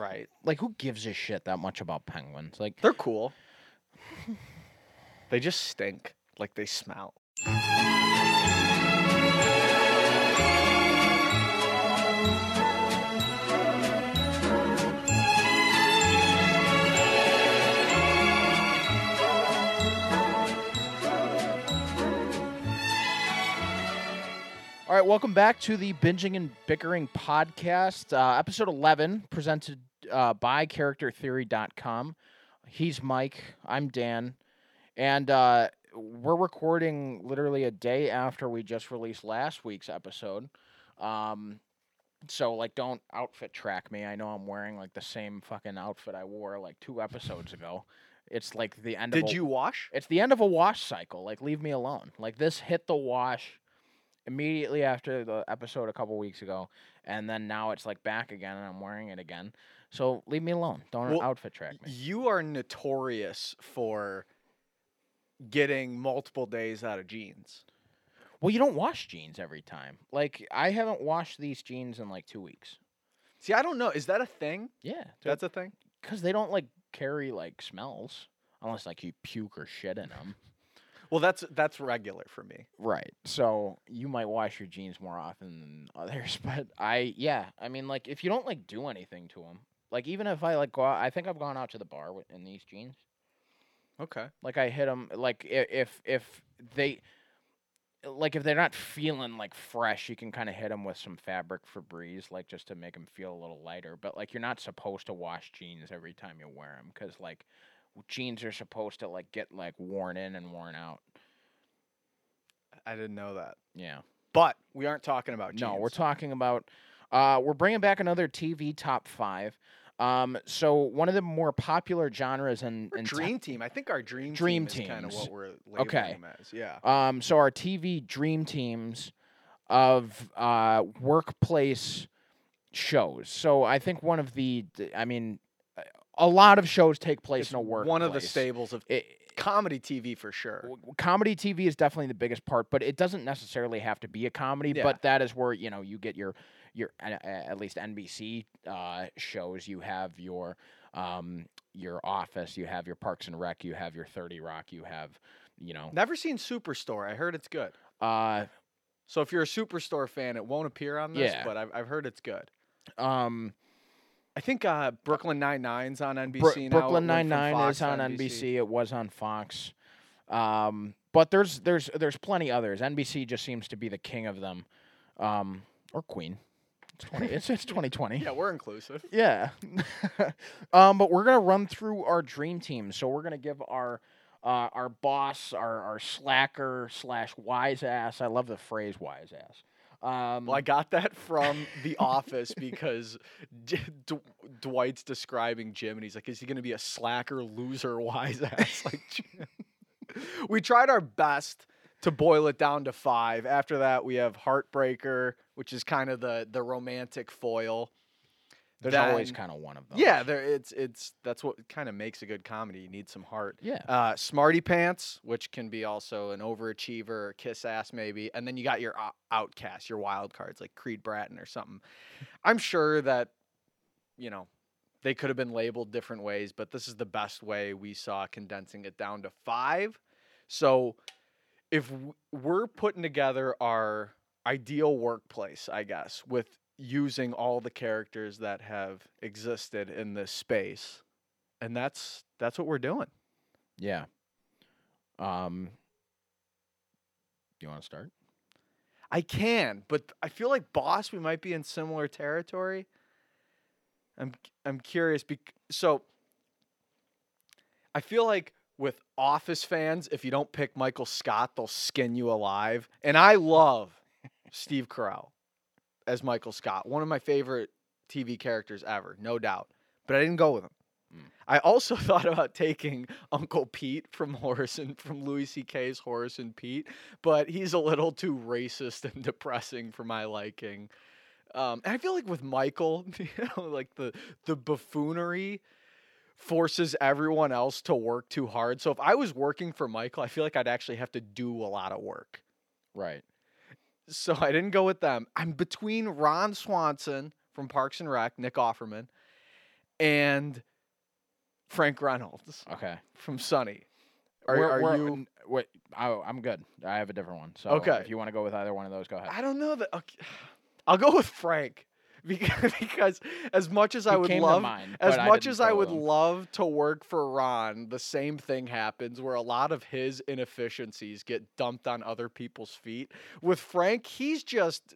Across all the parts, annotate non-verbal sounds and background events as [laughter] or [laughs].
Right. Like, who gives a shit that much about penguins? Like, They're cool. [laughs] they just stink. Like they smell. All right, welcome back to the Binging and Bickering podcast, uh, episode 11, presented uh, by CharacterTheory.com. He's Mike, I'm Dan, and uh, we're recording literally a day after we just released last week's episode. Um, so, like, don't outfit track me. I know I'm wearing, like, the same fucking outfit I wore, like, two episodes ago. It's like the end of Did a- you wash? it's the end of a wash cycle. Like, leave me alone. Like, this hit the wash immediately after the episode a couple weeks ago, and then now it's like back again, and I'm wearing it again. So leave me alone. Don't Well, outfit track me. You are notorious for getting multiple days out of jeans. Well, you don't wash jeans every time. Like, I haven't washed these jeans in like two weeks. See, I don't know. Is that a thing? Yeah, That's a thing. because they don't like carry like smells unless like you puke or shit in them. Well, that's that's regular for me. Right. So you might wash your jeans more often than others, [laughs] but I yeah, I mean like if you don't like do anything to them, like even if I like go out, I think I've gone out to the bar with, in these jeans. Okay. Like I hit them like if if they like if they're not feeling like fresh, you can kind of hit them with some fabric Febreze, like just to make them feel a little lighter. But like you're not supposed to wash jeans every time you wear them because like jeans are supposed to like get like worn in and worn out. I didn't know that. Yeah. But we aren't talking about jeans. No, we're talking about. Uh, we're bringing back another TV top five. Um, so one of the more popular genres in, We're in te- dream team. I think our dream, Dream team is kind of what we're Okay. them as. Yeah. Um, so our TV dream teams of uh, workplace shows. So I think one of the, I mean, a lot of shows take place It's in a workplace. one of the staples of It, comedy TV for sure. comedy TV is definitely the biggest part, but it doesn't necessarily have to be a comedy. Yeah. But that is where you know you get your your at least NBC uh, shows. You have your um, your Office. You have your Parks and Rec. You have your Thirty Rock. You have you know Never seen Superstore. I heard it's good. uh, So if you're a Superstore fan, it won't appear on this, Yeah. but I've, I've heard it's good. um, I think uh, Brooklyn Nine Nine's on NBC Bro- now. Brooklyn Nine Nine is on NBC. It was on Fox. Um, but there's there's there's plenty others. NBC just seems to be the king of them, um, or queen. It's twenty. it's it's twenty twenty. Yeah, we're inclusive. Yeah. [laughs] um, but we're gonna run through our dream team. So we're gonna give our uh, our boss, our our slacker slash wise ass. I love the phrase wise ass. Um, Well, I got that from [laughs] The Office because D- D- Dwight's describing Jim, and he's like, "Is he going to be a slacker, loser, wise ass [laughs] like Jim?" we tried our best to boil it down to five. After that, we have Heartbreaker, which is kind of the the romantic foil. there's always kind of one of them. Yeah, there it's it's that's what kind of makes a good comedy. You need some heart. Yeah. Uh, Smarty Pants, which can be also an overachiever, or kiss ass maybe, and then you got your ou- outcasts, your wild cards like Creed Bratton or something. [laughs] I'm sure that, you know, they could have been labeled different ways, but this is the best way we saw condensing it down to five. So, if we're putting together our ideal workplace, I guess, with using all the characters that have existed in this space, and that's that's what we're doing. Yeah. Um. You want to start? I can, but I feel like Boss, we might be in similar territory. I'm I'm curious. Bec- so I feel like with Office fans, if you don't pick Michael Scott, they'll skin you alive. And I love Steve Carell as Michael Scott, one of my favorite TV characters ever, no doubt. But I didn't go with him. Mm. I also [laughs] thought about taking Uncle Pete from Horace and from Louis C.K.'s Horace and Pete, but he's a little too racist and depressing for my liking. Um, and I feel like with Michael, [laughs] you know, like the the buffoonery forces everyone else to work too hard. So if I was working for Michael, I feel like I'd actually have to do a lot of work. Right. So I didn't go with them. I'm between Ron Swanson from Parks and Rec, Nick Offerman, and Frank Reynolds Okay. from Sunny. Are, We're- are we're- you? Wait, I, I'm good. I have a different one. So Okay. if you want to go with either one of those, go ahead. I don't know that. Okay. [sighs] I'll go with Frank [laughs] because, because as much as I would love, mind, as much didn't as I would him. love to work for Ron, the same thing happens where a lot of his inefficiencies get dumped on other people's feet. With Frank, he's just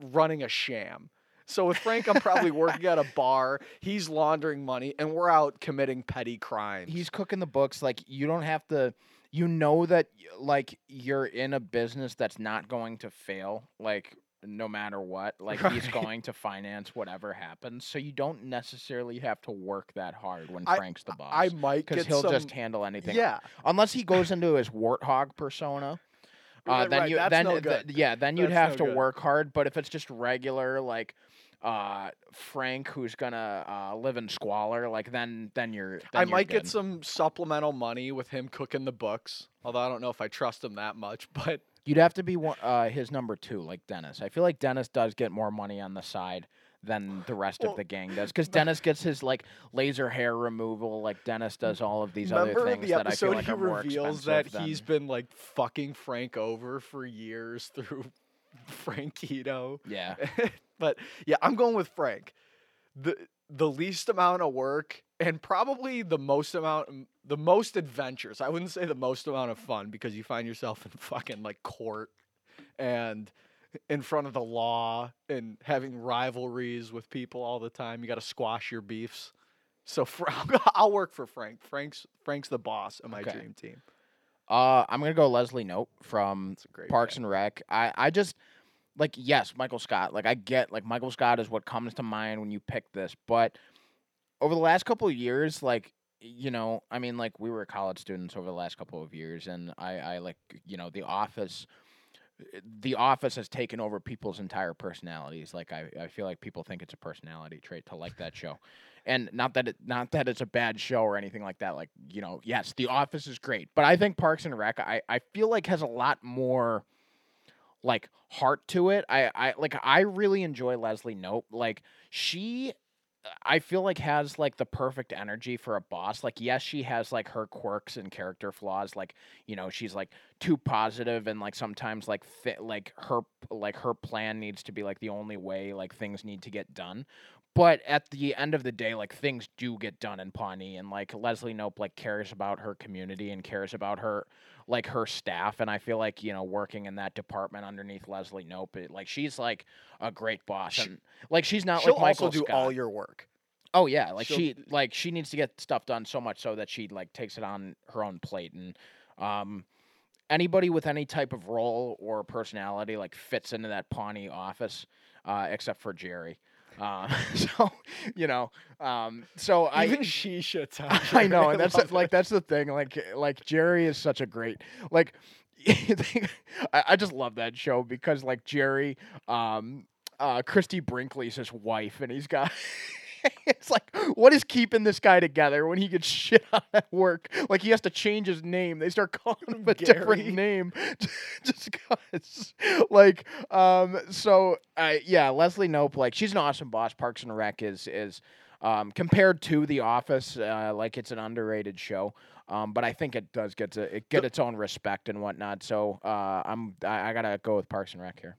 running a sham. So with Frank, I'm probably working at a [laughs] bar. He's laundering money, and we're out committing petty crimes. he's cooking the books like you don't have to you know that like you're in a business that's not going to fail like no matter what like he's going to finance whatever happens so you don't necessarily have to work that hard when I- frank's the boss I might because he'll some. just handle anything yeah, unless he goes into his warthog persona [laughs] uh, then right, you that's then no th- yeah then you'd That's have no to good. work hard but if it's just regular like uh frank who's gonna uh live in squalor like then then you're then I you're might get some supplemental money with him cooking the books. Although I don't know if I trust him that much, [laughs] but You'd have to be one, uh, his number two, like Dennis. I feel like Dennis does get more money on the side than the rest Well, of the gang does, because Dennis gets his like laser hair removal, like Dennis does all of these other things the that I feel like he are more reveals that expensive he's than- been like fucking Frank over for years through [laughs] Frankito. yeah. [laughs] but yeah, I'm going with Frank. The the least amount of work and probably the most amount the most adventures. I wouldn't say the most amount of fun because you find yourself in [laughs] fucking like court and in front of the law and having rivalries with people all the time. You got to squash your beefs. So [laughs] Fra- I'll work for Frank. Frank's Frank's the boss of my Okay. dream team. Uh, I'm gonna go Leslie Knope from Parks pick. and Rec. I I just like yes, Michael Scott. Like I get like Michael Scott is what comes to mind when you pick this, but over the last couple of years, like you know, I mean, like we were college students over the last couple of years, and I I like you know The Office. Eh, the Office has taken over people's entire personalities. Like I, I feel like people think it's a personality trait to like that show, and not that it, not that it's a bad show or anything like that. Like you know, yes, The Office is great, but I think Parks and Rec, I, I feel like has a lot more like heart to it. I, I like I really enjoy Leslie Knope. Like she I feel like has like the perfect energy for a boss. Like yes, she has like her quirks and character flaws. Like you know, she's like too positive and like sometimes like fit like her like her plan needs to be like the only way like things need to get done. But at the end of the day, like things do get done in Pawnee, and like Leslie Knope like cares about her community and cares about her like her staff. And I feel like you know working in that department underneath Leslie Knope, it, like she's like a great boss, and like she's not She'll like Michael also do Scott. all your work. Oh yeah, like She'll- she like she needs to get stuff done so much so that she like takes it on her own plate and um anybody with any type of role or personality like fits into that Pawnee office uh except for Jerry. Um [laughs] so [laughs] you know um so I Even she shits [laughs] I know, and that's like that's the thing. Like like Jerry is such a great like. I, I just love that show because like Jerry, um, uh, Christie Brinkley's his wife, and he's got. [laughs] it's like what is keeping this guy together when he gets [laughs] shit on at work? Like he has to change his name. They start calling him a different name [laughs] just because. Like um, so uh, yeah, Leslie Knope. Like she's an awesome boss. Parks and Rec is is um, compared to The Office, uh, like it's an underrated show. Um, but I think it does get to it get its own respect and whatnot. So uh, I'm I, I gotta go with Parks and Rec here.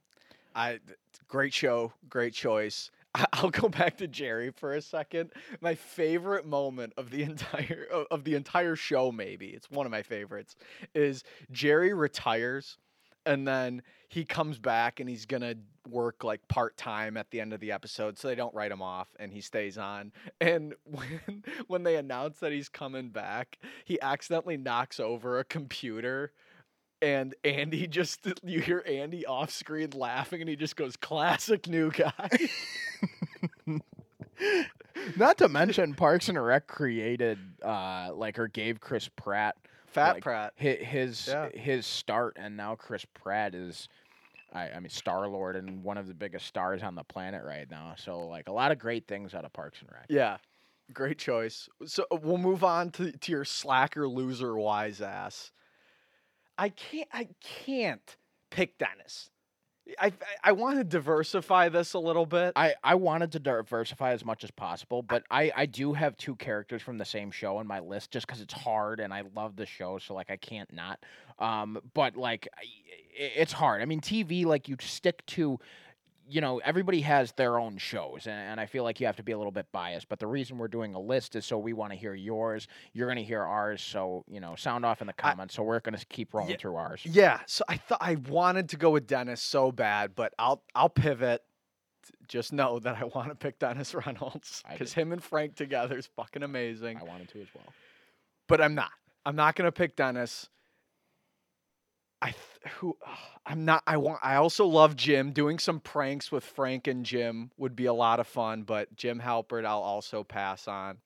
I great show, great choice. [laughs] I'll go back to Jerry for a second. My favorite moment of the [laughs] entire of the entire show, maybe it's one of my favorites, is Jerry retires, and then he comes back and he's gonna work like part time at the end of the episode, so they don't write him off, and he stays on. [laughs] And when when they announce that he's coming back, he accidentally knocks over a computer and Andy [laughs] just you hear Andy off screen laughing and he just goes classic new guy. [laughs] Not to mention Parks and Rec created uh, like or gave Chris Pratt Fat Like, Pratt. his his, Yeah. his start, and now Chris Pratt is. I, I mean, Star Lord and one of the biggest stars on the planet right now. So, like, a lot of great things out of Parks and Rec. Yeah. Great choice. So uh, we'll move on to, to your slacker loser wise ass. I can't I can't pick Dennis. I I want to diversify this a little bit. I, I wanted to diversify as much as possible, but I, I do have two characters from the same show on my list just because it's hard and I love the show, so like I can't not. Um, but like it's hard. I mean, TV like you stick to, you know, everybody has their own shows, and, and I feel like you have to be a little bit biased. But the reason we're doing a list is so we want to hear yours. You're gonna hear ours, so you know, sound off in the I- comments. so we're gonna keep rolling Yeah, through ours. yeah, so I thought I wanted to go with Dennis so bad, but I'll I'll pivot. Just know that I want to pick Dennis [laughs] Reynolds because him and Frank together is fucking amazing. I wanted to as well. but I'm not. I'm not gonna pick Dennis. I who I'm not. I want. I also love Jim. Doing some pranks with Frank and Jim would be a lot of fun. But Jim Halpert, I'll also pass on.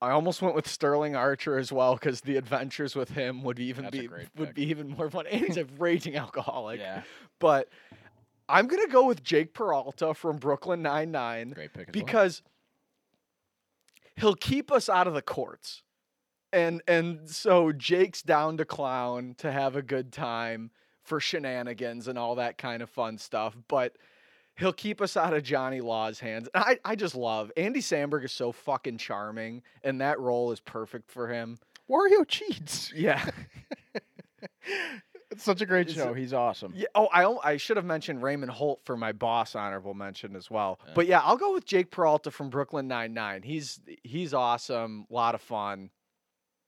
I almost went with Sterling Archer as well because the adventures with him would even That's be would be even more fun. And he's a raging alcoholic. yeah, But I'm gonna go with Jake Peralta from Brooklyn Nine Nine great pick. As well. because he'll keep us out of the courts. And and so Jake's down to clown to have a good time for shenanigans and all that kind of fun stuff, but he'll keep us out of Johnny Law's hands. I, I just love Andy Samberg is so fucking charming and that role is perfect for him. Wario cheats. [laughs] Yeah. It's such a great show. He's awesome. Yeah. Oh, I I should have mentioned Raymond Holt for my boss honorable mention as well. Yeah. But yeah, I'll go with Jake Peralta from Brooklyn Nine Nine. He's he's awesome, a lot of fun.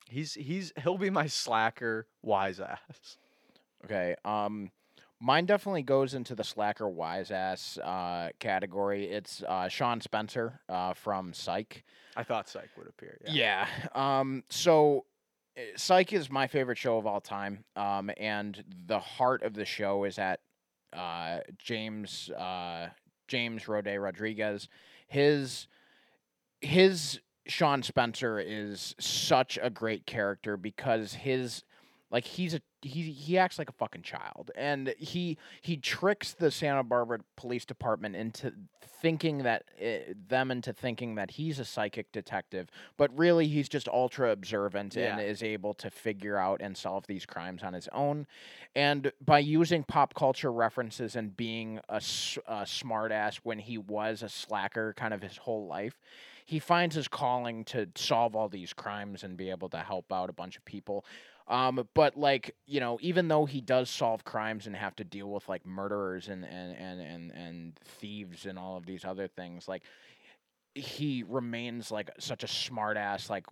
He's he's he'll be my slacker wise ass. Okay. Um, mine definitely goes into the slacker wise ass uh, category. It's uh, Shawn Spencer uh, from Psych. I thought Psych would appear. Yeah. Yeah. Um. So, uh, Psych is my favorite show of all time. Um. And the heart of the show is at uh, James uh, James Roday Rodriguez. His his Shawn Spencer is such a great character because his like he's a he he acts like a fucking child. And he he tricks the Santa Barbara Police Department into thinking that uh, them into thinking that he's a psychic detective but really he's just ultra observant and is able to figure out and solve these crimes on his own. And by using pop culture references and being a, smart ass when he was a slacker kind of his whole life he finds his calling to solve all these crimes and be able to help out a bunch of people. Um, but like you know, even though he does solve crimes and have to deal with like murderers and and and and, and thieves and all of these other things, like he remains like such a smart ass, like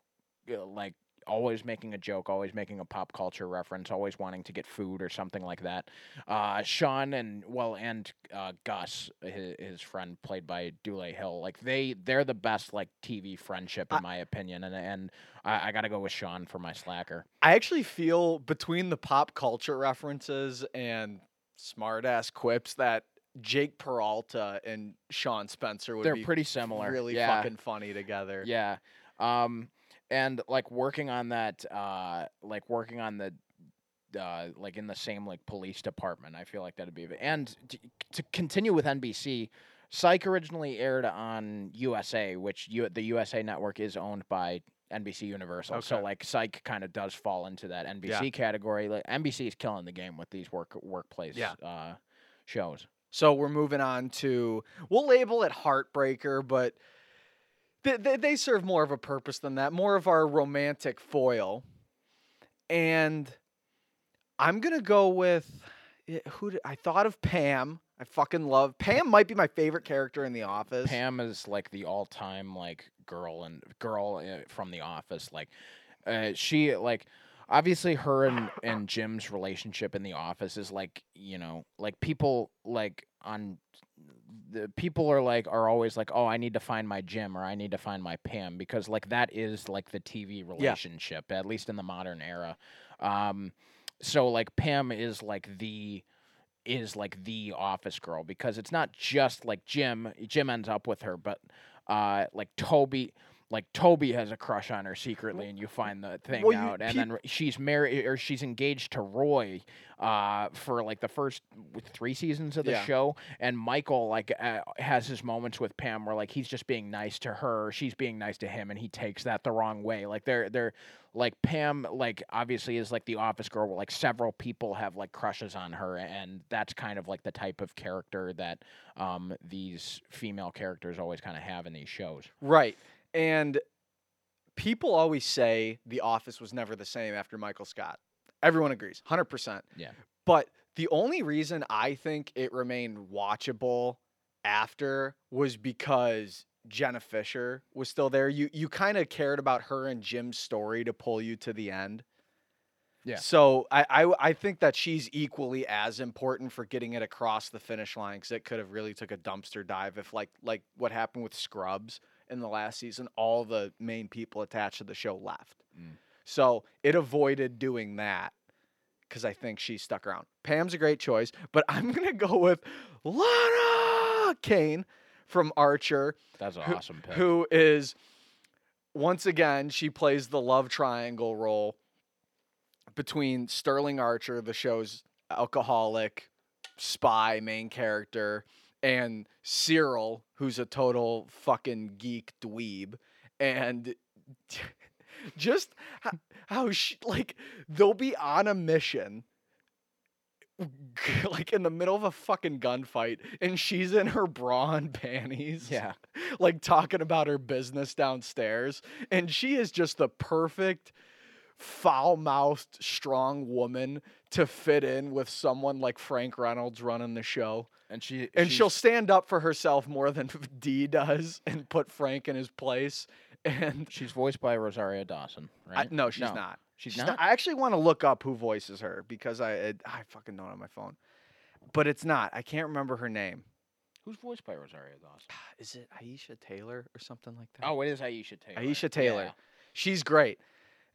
uh, like always making a joke, always making a pop culture reference, always wanting to get food or something like that. Uh, Shawn and well, and uh, Gus, his, his friend played by Dule Hill, like they they're the best like TV friendship in I- my opinion, and and I, I got to go with Shawn for my slacker. I actually feel between the pop culture references and smart ass quips that Jake Peralta and Shawn Spencer would They're be pretty similar. really yeah. fucking funny together. Yeah. Um and like working on that uh like working on the uh like in the same like police department. I feel like that'd be and to, to continue with NBC Psych originally aired on USA, which U- the USA network is owned by NBC Universal. Okay. So like Psych kind of does fall into that NBC Yeah. category. Like NBC is killing the game with these work workplace Yeah. uh shows. So we're moving on to we'll label it heartbreaker, but they, they, serve more of a purpose than that, more of our romantic foil. And I'm gonna go with eh, who did, I thought of Pam. I fucking love Pam. Might be my favorite character in The Office. Pam is like the all-time like girl and girl uh, from The Office. Like, uh, she like obviously her and and Jim's relationship in The Office is like you know like people like on the people are like are always like oh I need to find my Jim or I need to find my Pam because like that is like the TV relationship at least in the modern era. Um, so like Pam is like the is like the office girl because it's not just like Jim. Jim ends up with her, but uh, like Toby, like Toby has a crush on her secretly, and you find the thing Well, you- out, and peop- then she's married or she's engaged to Roy uh, for like the first three seasons of the Yeah. show, and Michael like uh, has his moments with Pam where like he's just being nice to her, she's being nice to him, and he takes that the wrong way. Like they're they're like Pam like obviously is like the office girl where like several people have like crushes on her, and that's kind of like the type of character that um, these female characters always kind of have in these shows. Right. And people always say The Office was never the same after Michael Scott. Everyone agrees, 100%. Yeah. But the only reason I think it remained watchable after was because Jenna Fischer was still there. You you kind of cared about her and Jim's story to pull you to the end. Yeah. So I, I I think that she's equally as important for getting it across the finish line because it could have really took a dumpster dive if like like what happened with Scrubs in the last season, all the main people attached to the show left. Mm. So it avoided doing that because I think she stuck around. Pam's a great choice, but [laughs] I'm gonna go with Lana Kane from Archer That's an Who- awesome pick. who is once again she plays the love triangle role between Sterling Archer, the show's alcoholic spy main character, and Cyril, who's a total fucking geek dweeb, and [laughs] just how, how she, like they'll be on a mission [laughs] like in the middle of a fucking gunfight and she's in her bra and [laughs] panties yeah. like talking about her business downstairs and she is just the perfect foul-mouthed strong woman to fit in with someone like Frank Reynolds running the show And she and she'll stand up for herself more than [laughs] Dee does and put Frank in his place and she's voiced by Rosario Dawson, I, right? no she's No, not She's, She's not. I actually want to look up who voices her because I it, I fucking know it on my phone but it's not I can't remember her name Who's voiced by Rosario Dawson? Ah, is it Aisha Taylor or something like that Oh, it is Aisha Taylor. Aisha Taylor. Yeah. she's great.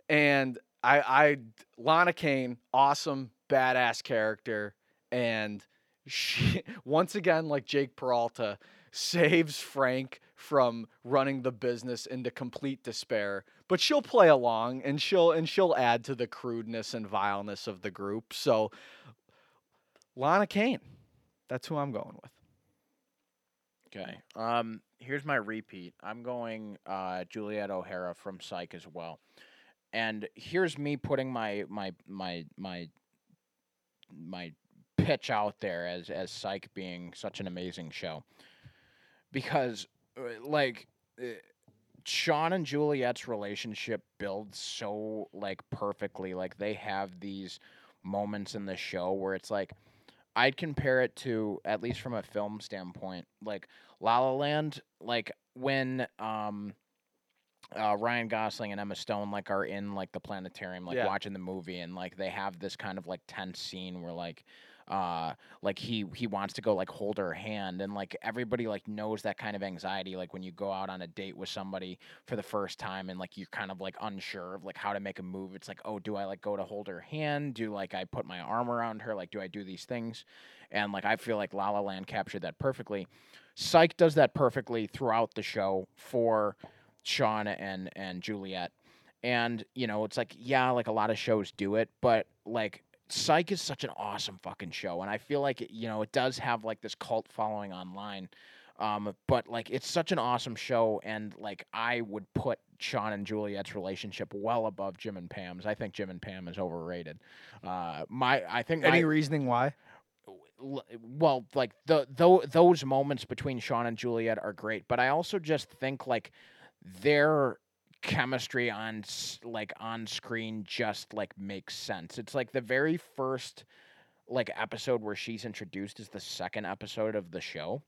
And I, I, Lana Kane, awesome, badass character, and she [laughs] once again, like Jake Peralta, saves Frank from running the business into complete despair. But she'll play along, and she'll and she'll add to the crudeness and vileness of the group. So, Lana Kane, that's who I'm going with. Okay. Um, here's my repeat. I'm going uh, Juliet O'Hara from Psych as well, and here's me putting my my my my my pitch out there as as Psych being such an amazing show, because uh, like. Uh, Shawn and Juliet's relationship builds so like perfectly. Like they have these moments in the show where it's like I'd compare it to at least from a film standpoint, like La La Land, like when um uh, Ryan Gosling and Emma Stone like are in like the planetarium, like Yeah. watching the movie, and like they have this kind of like tense scene where like uh like he he wants to go like hold her hand and like everybody like knows that kind of anxiety like when you go out on a date with somebody for the first time and like you're kind of like unsure of like how to make a move it's like oh do i like go to hold her hand? Do like i put my arm around her? Like do i do these things? And like i feel like la la land captured that perfectly. Psych does that perfectly throughout the show for shawn and and juliet. And you know it's like yeah like a lot of shows do it but like psych is such an awesome fucking show and i feel like it, you know it does have like this cult following online um, but like it's such an awesome show and like i would put shawn and juliet's relationship well above jim and pam's i think jim and pam is overrated uh, my i think my, Any reasoning why? well like the tho- those moments between Shawn and Juliet are great but I also just think like their chemistry on like on screen just like makes sense. It's like the very first like episode where she's introduced is the second episode of the show.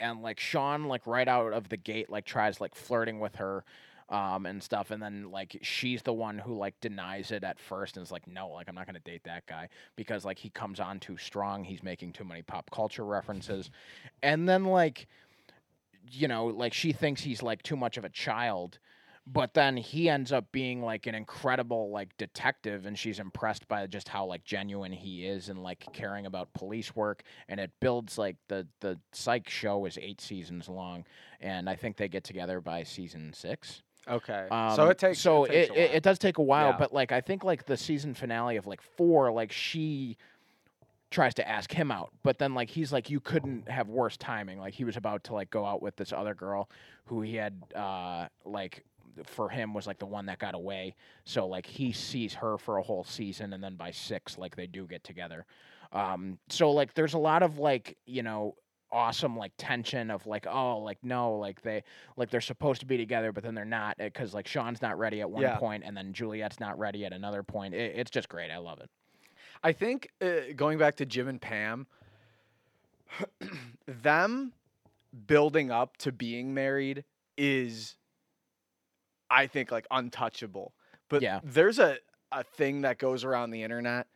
And like Shawn like right out of the gate like tries like flirting with her um and stuff. And then like she's the one who like denies it at first and is like no like I'm not going to date that guy. Because like he comes on too strong. He's making too many pop culture references. And then like you know like she thinks he's like too much of a child but then he ends up being like an incredible like detective and she's impressed by just how like genuine he is and like caring about police work and it builds like the the psych show is eight seasons long and i think they get together by season six Okay. um, so it takes. so it, it, takes a it, it does take a while, Yeah. but like I think like the season finale of like four, like she tries to ask him out, but then like he's like you couldn't have worse timing. Like he was about to like go out with this other girl who he had uh like for him was like the one that got away. So like he sees her for a whole season and then by 6 like they do get together. Um so like there's a lot of like, you know, awesome like tension of like oh like no like they like they're supposed to be together but then they're not because like Shawn's not ready at one Yeah. point and then Juliet's not ready at another point. It, it's just great. I love it. I think uh, going back to Jim and Pam, [clears throat] them building up to being married is, I think, like untouchable. But Yeah. there's a, a thing that goes around the internet.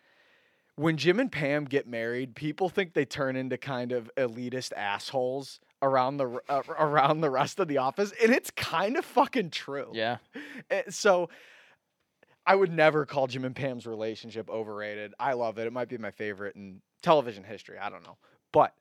When Jim and Pam get married, people think they turn into kind of elitist assholes around the uh, around the rest of the office, and it's kind of fucking true. Yeah. Eh, So I would never call Jim and Pam's relationship overrated. I love it. It might be my favorite in television history. I don't know. But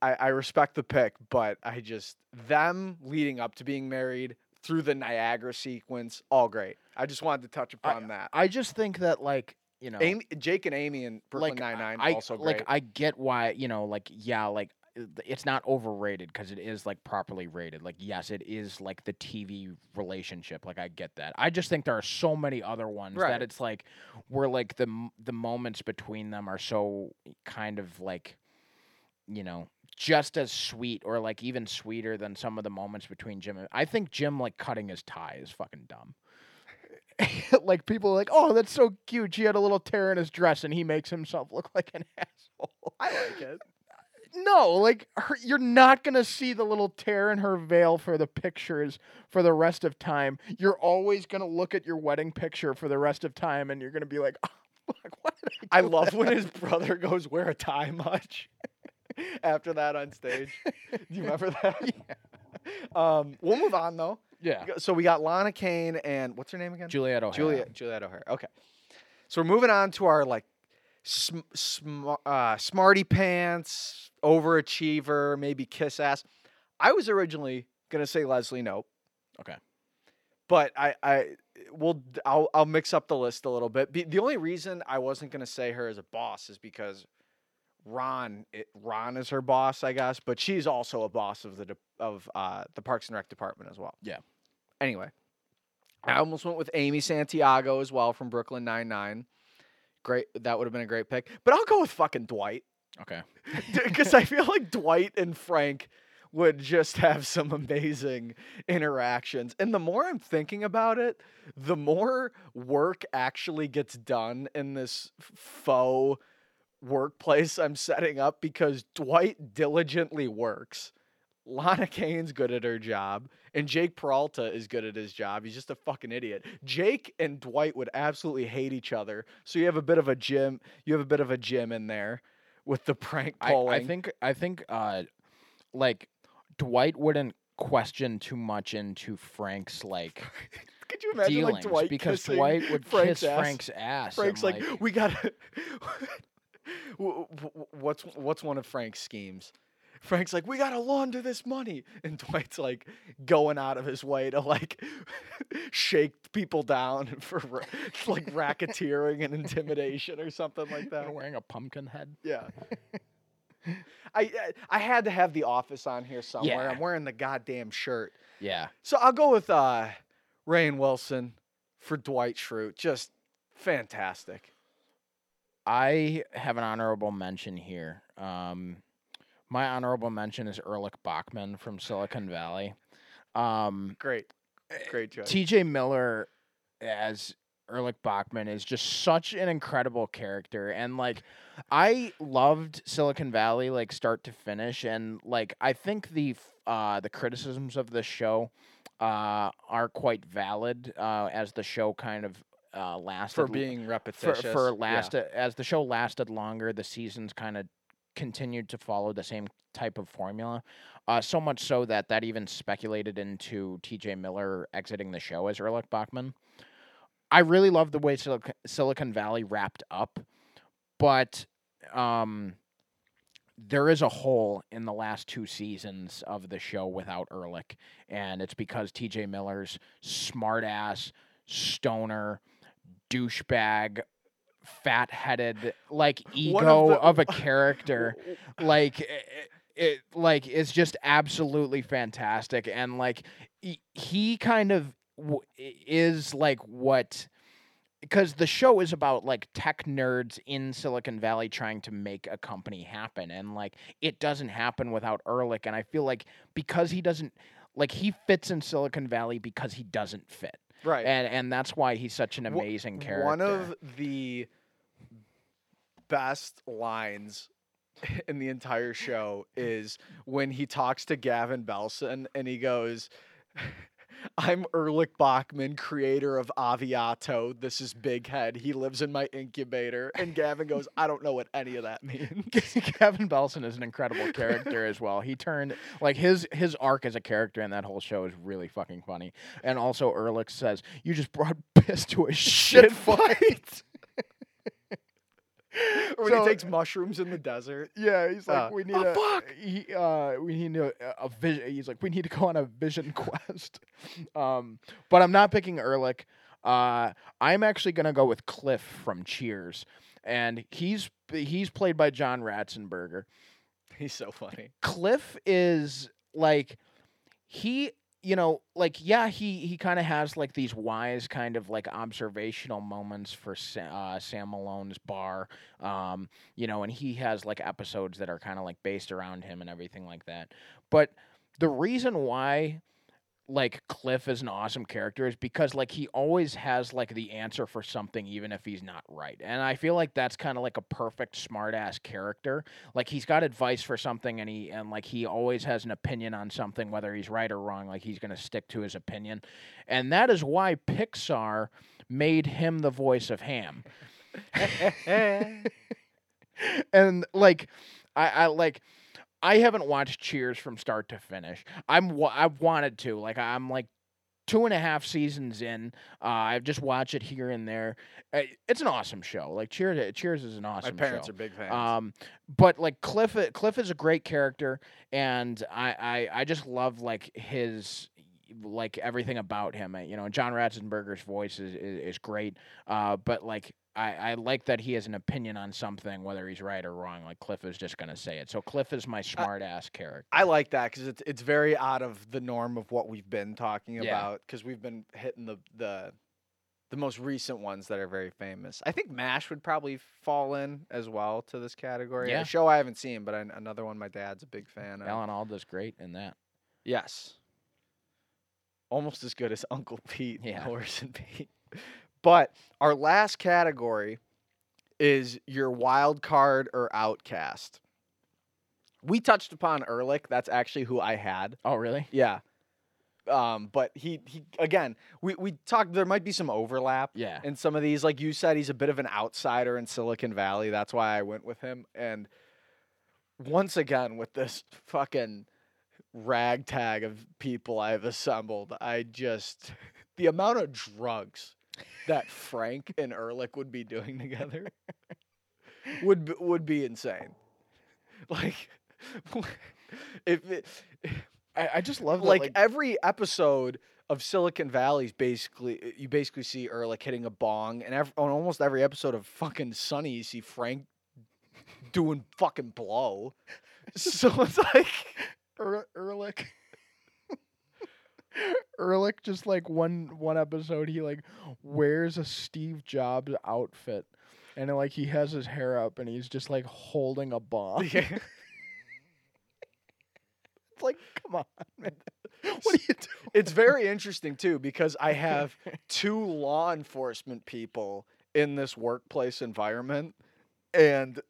I, I respect the pick, but I just them leading up to being married through the Niagara sequence, all great. I just wanted to touch upon that. I just think that like, you know, Amy, Jake and Amy in Brooklyn like Nine Nine I also great. like I get why, you know, like yeah, like uh, it's not overrated because it is like properly rated. Like yes, it is like the TV relationship. Like I get that. I just think there are so many other ones Right. that it's like where like the the moments between them are so kind of like you know just as sweet or like even sweeter than some of the moments between Jim and I think Jim like cutting his tie is fucking dumb. [laughs] like people are like, "Oh, that's so cute. She had a little tear in his dress and he makes himself look like an [laughs] asshole." I like it. [laughs] No, like her, you're not gonna see the little tear in her veil for the pictures for the rest of time. You're always gonna look at your wedding picture for the rest of time, and you're gonna be like, oh, fuck, "Why did I?" I love that?" when his brother goes wear a tie much [laughs] after that on stage. Do you remember that? [laughs] [laughs] Um, we'll move on though. yeah, So we got Lana Kane and what's her name again? Juliet O'Hara. Juliet Juliet O'Hara. Okay. So we're moving on to our like sm- sm- uh, smarty pants, overachiever, maybe kiss ass. I was originally gonna say Leslie Knope. Okay. But I I will I'll I'll mix up the list a little bit. The only reason I wasn't gonna say her as a boss is because Ron it, Ron is her boss, I guess, but she's also a boss of the de- of uh, the Parks and Rec department as well. Yeah. Anyway, I almost went with Amy Santiago as well from Brooklyn Nine Nine. Great, that would have been a great pick. But I'll go with fucking Dwight Okay. [laughs] because I feel like Dwight and Frank would just have some amazing interactions. And the more I'm thinking about it, the more work actually gets done in this faux workplace I'm setting up because Dwight diligently works. Lana Kane's good at her job, and Jake Peralta is good at his job. He's just a fucking idiot. Jake and Dwight would absolutely hate each other. So you have a bit of a Jim. You have a bit of a Jim in there with the prank I. I think I think uh, like Dwight wouldn't question too much into Frank's like [laughs] Could you imagine dealings like Dwight because Dwight would Frank's kiss ass? Frank's ass. Frank's and, like, we gotta. [laughs] [laughs] What's what's one of Frank's schemes? Frank's like, we gotta launder this money, [laughs] and Dwight's like going out of his way to like [laughs] shake people down for ra- like racketeering and intimidation or something like that. "You're wearing a pumpkin head. Yeah. I I- I had to have the office on here somewhere. Yeah. I'm wearing the goddamn shirt. Yeah. So I'll go with uh, Rainn Wilson for Dwight Schrute. Just fantastic. I have an honorable mention here. Um, my honorable mention is Erlich Bachman from Silicon Valley. Um, Great, great job. TJ Miller as Erlich Bachman is just such an incredible character. And like I loved Silicon Valley like start to finish and like I think the uh the criticisms of the show uh are quite valid uh as the show kind of uh lasted for being for repetitious. for yeah. last as the show lasted longer, the seasons kind of continued to follow the same type of formula. Uh, so much so that that even speculated into T.J. Miller exiting the show as Erlich Bachman. I really love the way Silicon, Silicon Valley wrapped up, but um, there is a hole in the last two seasons of the show without Erlich, and it's because T.J. Miller's smart ass, stoner, douchebag, fat headed, like [laughs] ego the- of, a [laughs] character, like it, it, like it's just absolutely fantastic, and like he, he kind of w- is like what because the show is about like tech nerds in Silicon Valley trying to make a company happen, and like it doesn't happen without Erlich. And I feel like because he doesn't like he fits in Silicon Valley because he doesn't fit, Right. and and that's why he's such an amazing character. One of the best lines [laughs] in the entire show is when he talks to Gavin Belson and he goes, I'm Erlich Bachman, creator of Aviato. This is Big Head. He lives in my incubator. And Gavin goes, I don't know what any of that means. [laughs] Kevin Belson is an incredible character as well. He turned like his his arc as a character in that whole show is really fucking funny. And also Erlich says, "You just brought [laughs] piss to a shit fight." Or when So- he takes mushrooms in the desert. Yeah, he's like, Uh, we need "Oh, a fuck!" He, uh, we need a, a vision. He's like, we need to go on a vision [laughs] quest. um, but I'm not picking Erlich. Uh, I'm actually gonna go with Cliff from Cheers, and he's he's played by John Ratzenberger. He's so funny. Cliff is like he you know like yeah he he kind of has like these wise kind of like observational moments for Sa- uh, Sam Malone's bar um you know and he has like episodes that are kind of like based around him and everything like that. But the reason why like Cliff is an awesome character is because like he always has like the answer for something even if he's not right. And I feel like that's kind of like a perfect smart ass character. Like he's got advice for something and he and like he always has an opinion on something whether he's right or wrong like he's going to stick to his opinion. And that is why Pixar made him the voice of Ham. [laughs] [laughs] and like I, I like I haven't watched Cheers from start to finish. I'm I've wanted to like I'm like two and a half seasons in. Uh, I've just watched it here and there. Uh, It's an awesome show. Like Cheers, Cheers is an awesome. My parents show. are big fans. Um, but like Cliff, Cliff is a great character, and I, I, I just love like his like everything about him. Uh, You know, John Ratzenberger's voice is is, is great. Uh, but like I, I like that he has an opinion on something, whether he's right or wrong. Like Cliff is just gonna say it. So Cliff is my smart ass character. I like that because it's it's very out of the norm of what we've been talking Yeah. about because we've been hitting the the the most recent ones that are very famous. I think Mash would probably fall in as well to this category. Yeah. A show I haven't seen, but I, another one my dad's a big fan of. Alan Alda's great in that. Yes. Almost as good as [laughs] Uncle Pete, Yeah. And Pete. But our last category is your wild card or outcast. We touched upon Erlich. That's actually who I had. Oh really? Yeah. Um, but he he again, we, we talked there might be some overlap Yeah. in some of these. Like you said, he's a bit of an outsider in Silicon Valley. That's why I went with him. And once again, with this fucking ragtag of people I've assembled, I just [laughs] the amount of drugs that Frank and Erlich would be doing together would be, would be insane. [laughs] Like [laughs] if it, [sighs] I, I just love that, like, every episode of Silicon Valley's basically you basically see Erlich hitting a bong, and ev- on almost every episode of fucking Sunny, you see Frank doing fucking blow. So it's like Er- Erlich. Erlich just like one one episode he like wears a Steve Jobs outfit and like he has his hair up and he's just like holding a bomb. [laughs] It's like come on, man. What are you doing? it's very interesting too because I [laughs] have two law enforcement people in this workplace environment, and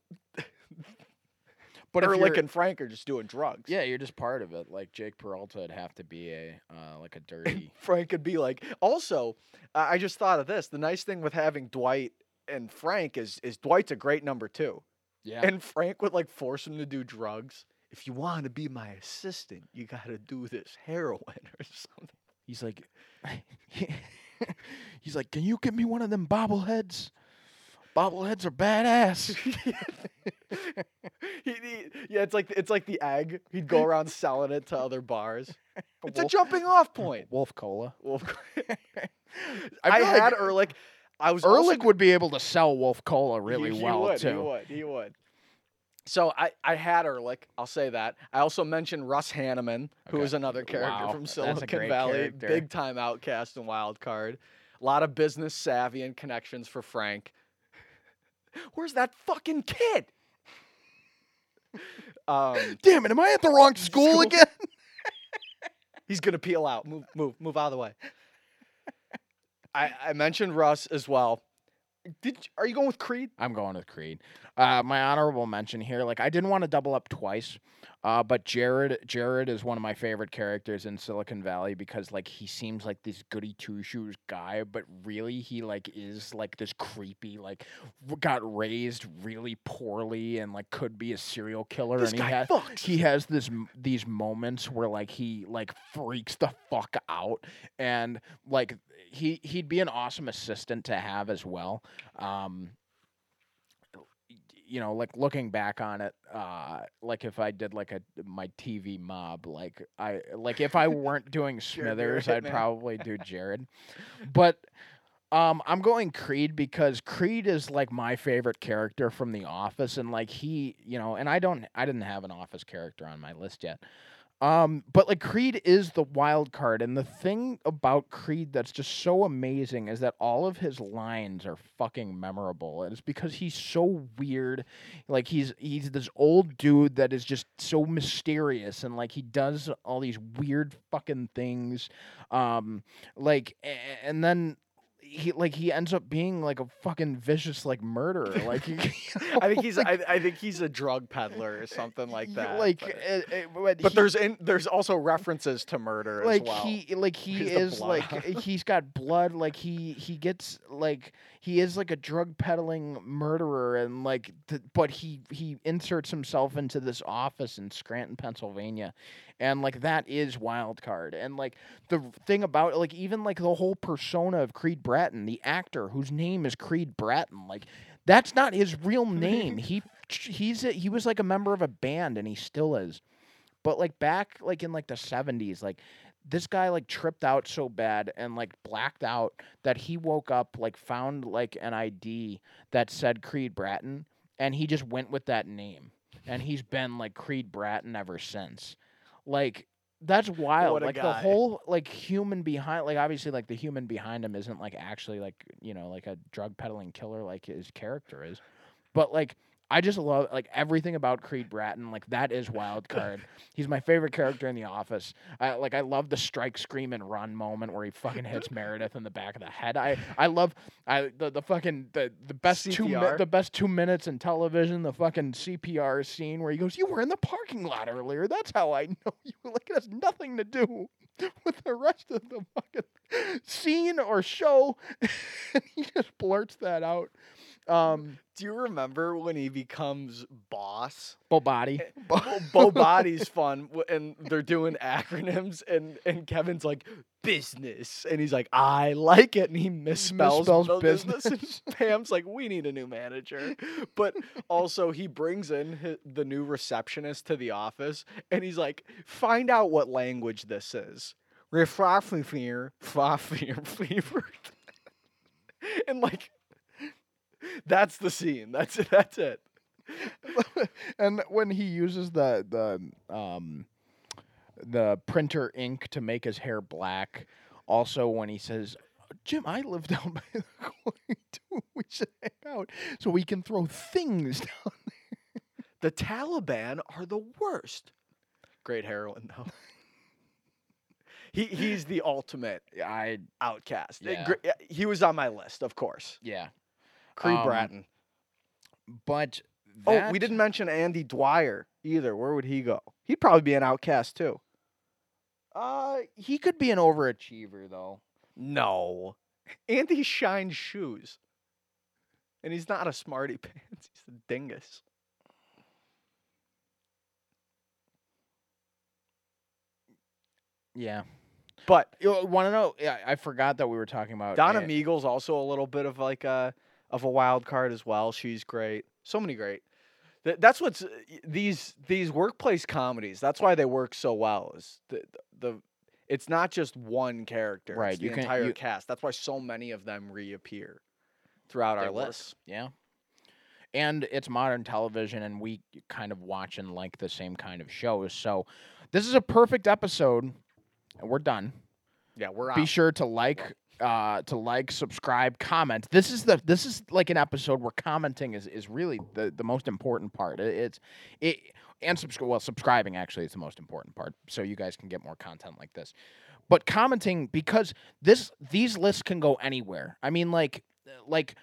But Erlich and Frank are just doing drugs. yeah, you're just part of it. Like Jake Peralta would have to be a uh, like a [laughs] dirty. Frank could be like. Also, I I just thought of this. The nice thing with having Dwight and Frank is is Dwight's a great number two. Yeah. And Frank would like force him to do drugs. If you want to be my assistant, you got to do this heroin [laughs] or something. he's like, [laughs] he's like, can you get me one of them bobbleheads? Bobbleheads are badass. [laughs] he, he- yeah, it's like it's like the egg. He'd go around [laughs] selling it to other bars. [laughs] It's a jumping off point. Wolf Cola. Well, I I, had like Erlich. I was also would be able to sell Wolf Cola really he, he well would, too. He would. He would. So I, I had Erlich. I'll say that. I also mentioned Russ Hanneman, who Okay. was another character Wow, from Silicon Valley, character. big time outcast and wild card. A lot of business savvy and connections for Frank. Where's that fucking kid? [laughs] Um, Damn it! Am I at the wrong [laughs] school, School. again? [laughs] he's gonna peel out. Move, move, move out of the way. I, I mentioned Russ as well. Did you- are you going with Creed? I'm going with Creed. Uh, my honorable mention here, like I didn't want to double up twice, uh, but Jared, Jared is one of my favorite characters in Silicon Valley because like he seems like this goody two shoes guy, but really he like is like this creepy, like got raised really poorly and like could be a serial killer. This and he guy has fucks. he has this these moments where like he like freaks the fuck out and like he he'd be an awesome assistant to have as well. Um you know like looking back on it uh like if i did like a my tv mob like i like if i [laughs] weren't doing smithers i'd probably do [laughs] jared. But um, I'm going Creed because Creed is like my favorite character from The Office, and like he, you know, and I don't, I didn't have an Office character on my list yet. Um, but like Creed is the wild card, and the thing about Creed that's just so amazing is that all of his lines are fucking memorable, and it's because he's so weird. Like he's he's this old dude that is just so mysterious, and like he does all these weird fucking things. Um, like, and then he like he ends up being like a fucking vicious like murderer. [laughs] Like [laughs] he, I think he's [laughs] I, I think he's a drug peddler or something like that. Like, but, uh, uh, but, but he- there's in, there's also references to murder like as well. he like he He's is like he's got blood like he he gets like he is like a drug peddling murderer and like th- but he he inserts himself into this office in Scranton Pennsylvania and like that is wild card. And like the thing about like even like the whole persona of Creed Bratton the actor whose name is Creed Bratton like that's not his real [laughs] name. He he's a, he was like a member of a band and he still is but like back like in like the 70s like this guy like tripped out so bad and like blacked out that he woke up like found like an ID that said Creed Bratton and he just went with that name and he's been like Creed Bratton ever since. Like that's wild. Like the whole like human behind like obviously like the human behind him isn't like actually like, you know, like a drug peddling killer like his character is. But like I just love like everything about Creed Bratton. Like that is wild card. He's my favorite character in The Office. I like I love the strike, scream, and run moment where he fucking hits [laughs] Meredith in the back of the head. I I love I the, the fucking the, the best two mi- the best two minutes in television. The fucking CPR scene where he goes, "You were in the parking lot earlier. That's how I [laughs] know you." Like it has nothing to do with the rest of the fucking scene or show. [laughs] he just blurts that out. Um, Do you remember when he becomes boss? Bo Body. Bo, [laughs] Bo Body's fun, and they're doing acronyms, and and Kevin's like business, and he's like I like it, and he misspells, Misspells bu- business. [laughs] and Pam's like we need a new manager, but also he brings in hi the new receptionist to the office, and he's like find out what language this is. Refrafifir, fafir, fever. [laughs] And like that's the scene. That's it. That's it. [laughs] and when he uses the the um the printer ink to make his hair black, also when he says, "Jim, I live down by the [laughs] quarry too. We should hang out so we can throw things [laughs] down." The Taliban are the worst. Great heroin though. he he's the ultimate I outcast. Yeah, He was on my list, of course. yeah, Creed um, Bratton. But that... oh, we didn't mention Andy Dwyer either. Where would he go? He'd probably be an outcast too. Uh, he could be an overachiever though. No, [laughs] Andy shines shoes, and he's not a smarty [laughs] pants. He's a dingus. Yeah. But you want to know? Yeah, I forgot that we were talking about Donna Meagle's also a little bit of like a of a wild card as well. She's great. So many great. Th- That's what's uh, these these workplace comedies. That's why they work so well. Is the the it's not just one character. Right, It's you the can- entire you- cast. That's why so many of them reappear throughout They our work. list. Yeah. And it's modern television, and we kind of watch and like the same kind of shows. So this is a perfect episode. And we're done. Yeah, we're out. Be sure to like, uh, to like, subscribe, comment. This is the this is like an episode where commenting is, is really the, the most important part. It, it's it and subscribe. Well, subscribing actually is the most important part, so you guys can get more content like this. But commenting because this these lists can go anywhere. I mean, like like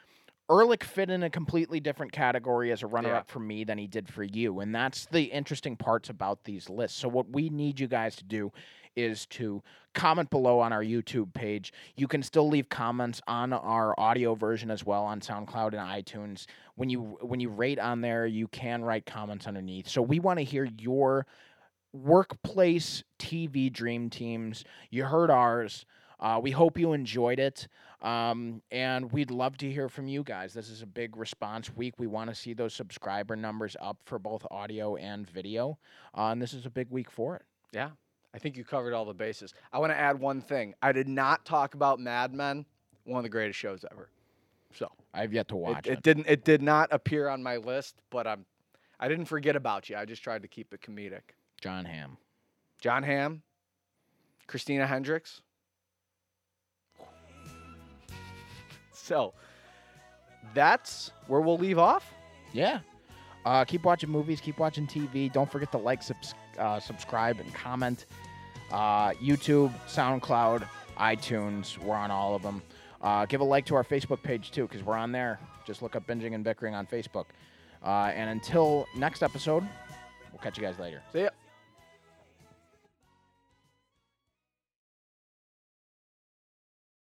Erlich fit in a completely different category as a runner up for me than he did for you. And that's the interesting parts about these lists. So, what we need you guys to do is to comment below on our YouTube page. You can still leave comments on our audio version as well on SoundCloud and iTunes. When you when you rate on there, you can write comments underneath. So we want to hear your workplace TV dream teams. You heard ours. Uh, we hope you enjoyed it. Um, and we'd love to hear from you guys. This is a big response week. We want to see those subscriber numbers up for both audio and video. Uh, and this is a big week for it. Yeah. I think you covered all the bases. I want to add one thing. I did not talk about Mad Men, one of the greatest shows ever. So I've yet to it, watch it it. didn't it did not appear on my list, but I'm I didn't forget about you. I just tried to keep it comedic. Jon Hamm. Jon Hamm, Christina Hendricks. So that's where we'll leave off. Yeah. Uh, keep watching movies. Keep watching TV. Don't forget to like, subs- uh, subscribe, and comment. Uh, YouTube, SoundCloud, iTunes. We're on all of them. Uh, give a like to our Facebook page too, because we're on there. Just look up binging and bickering on Facebook. Uh, and until next episode, we'll catch you guys later. See ya.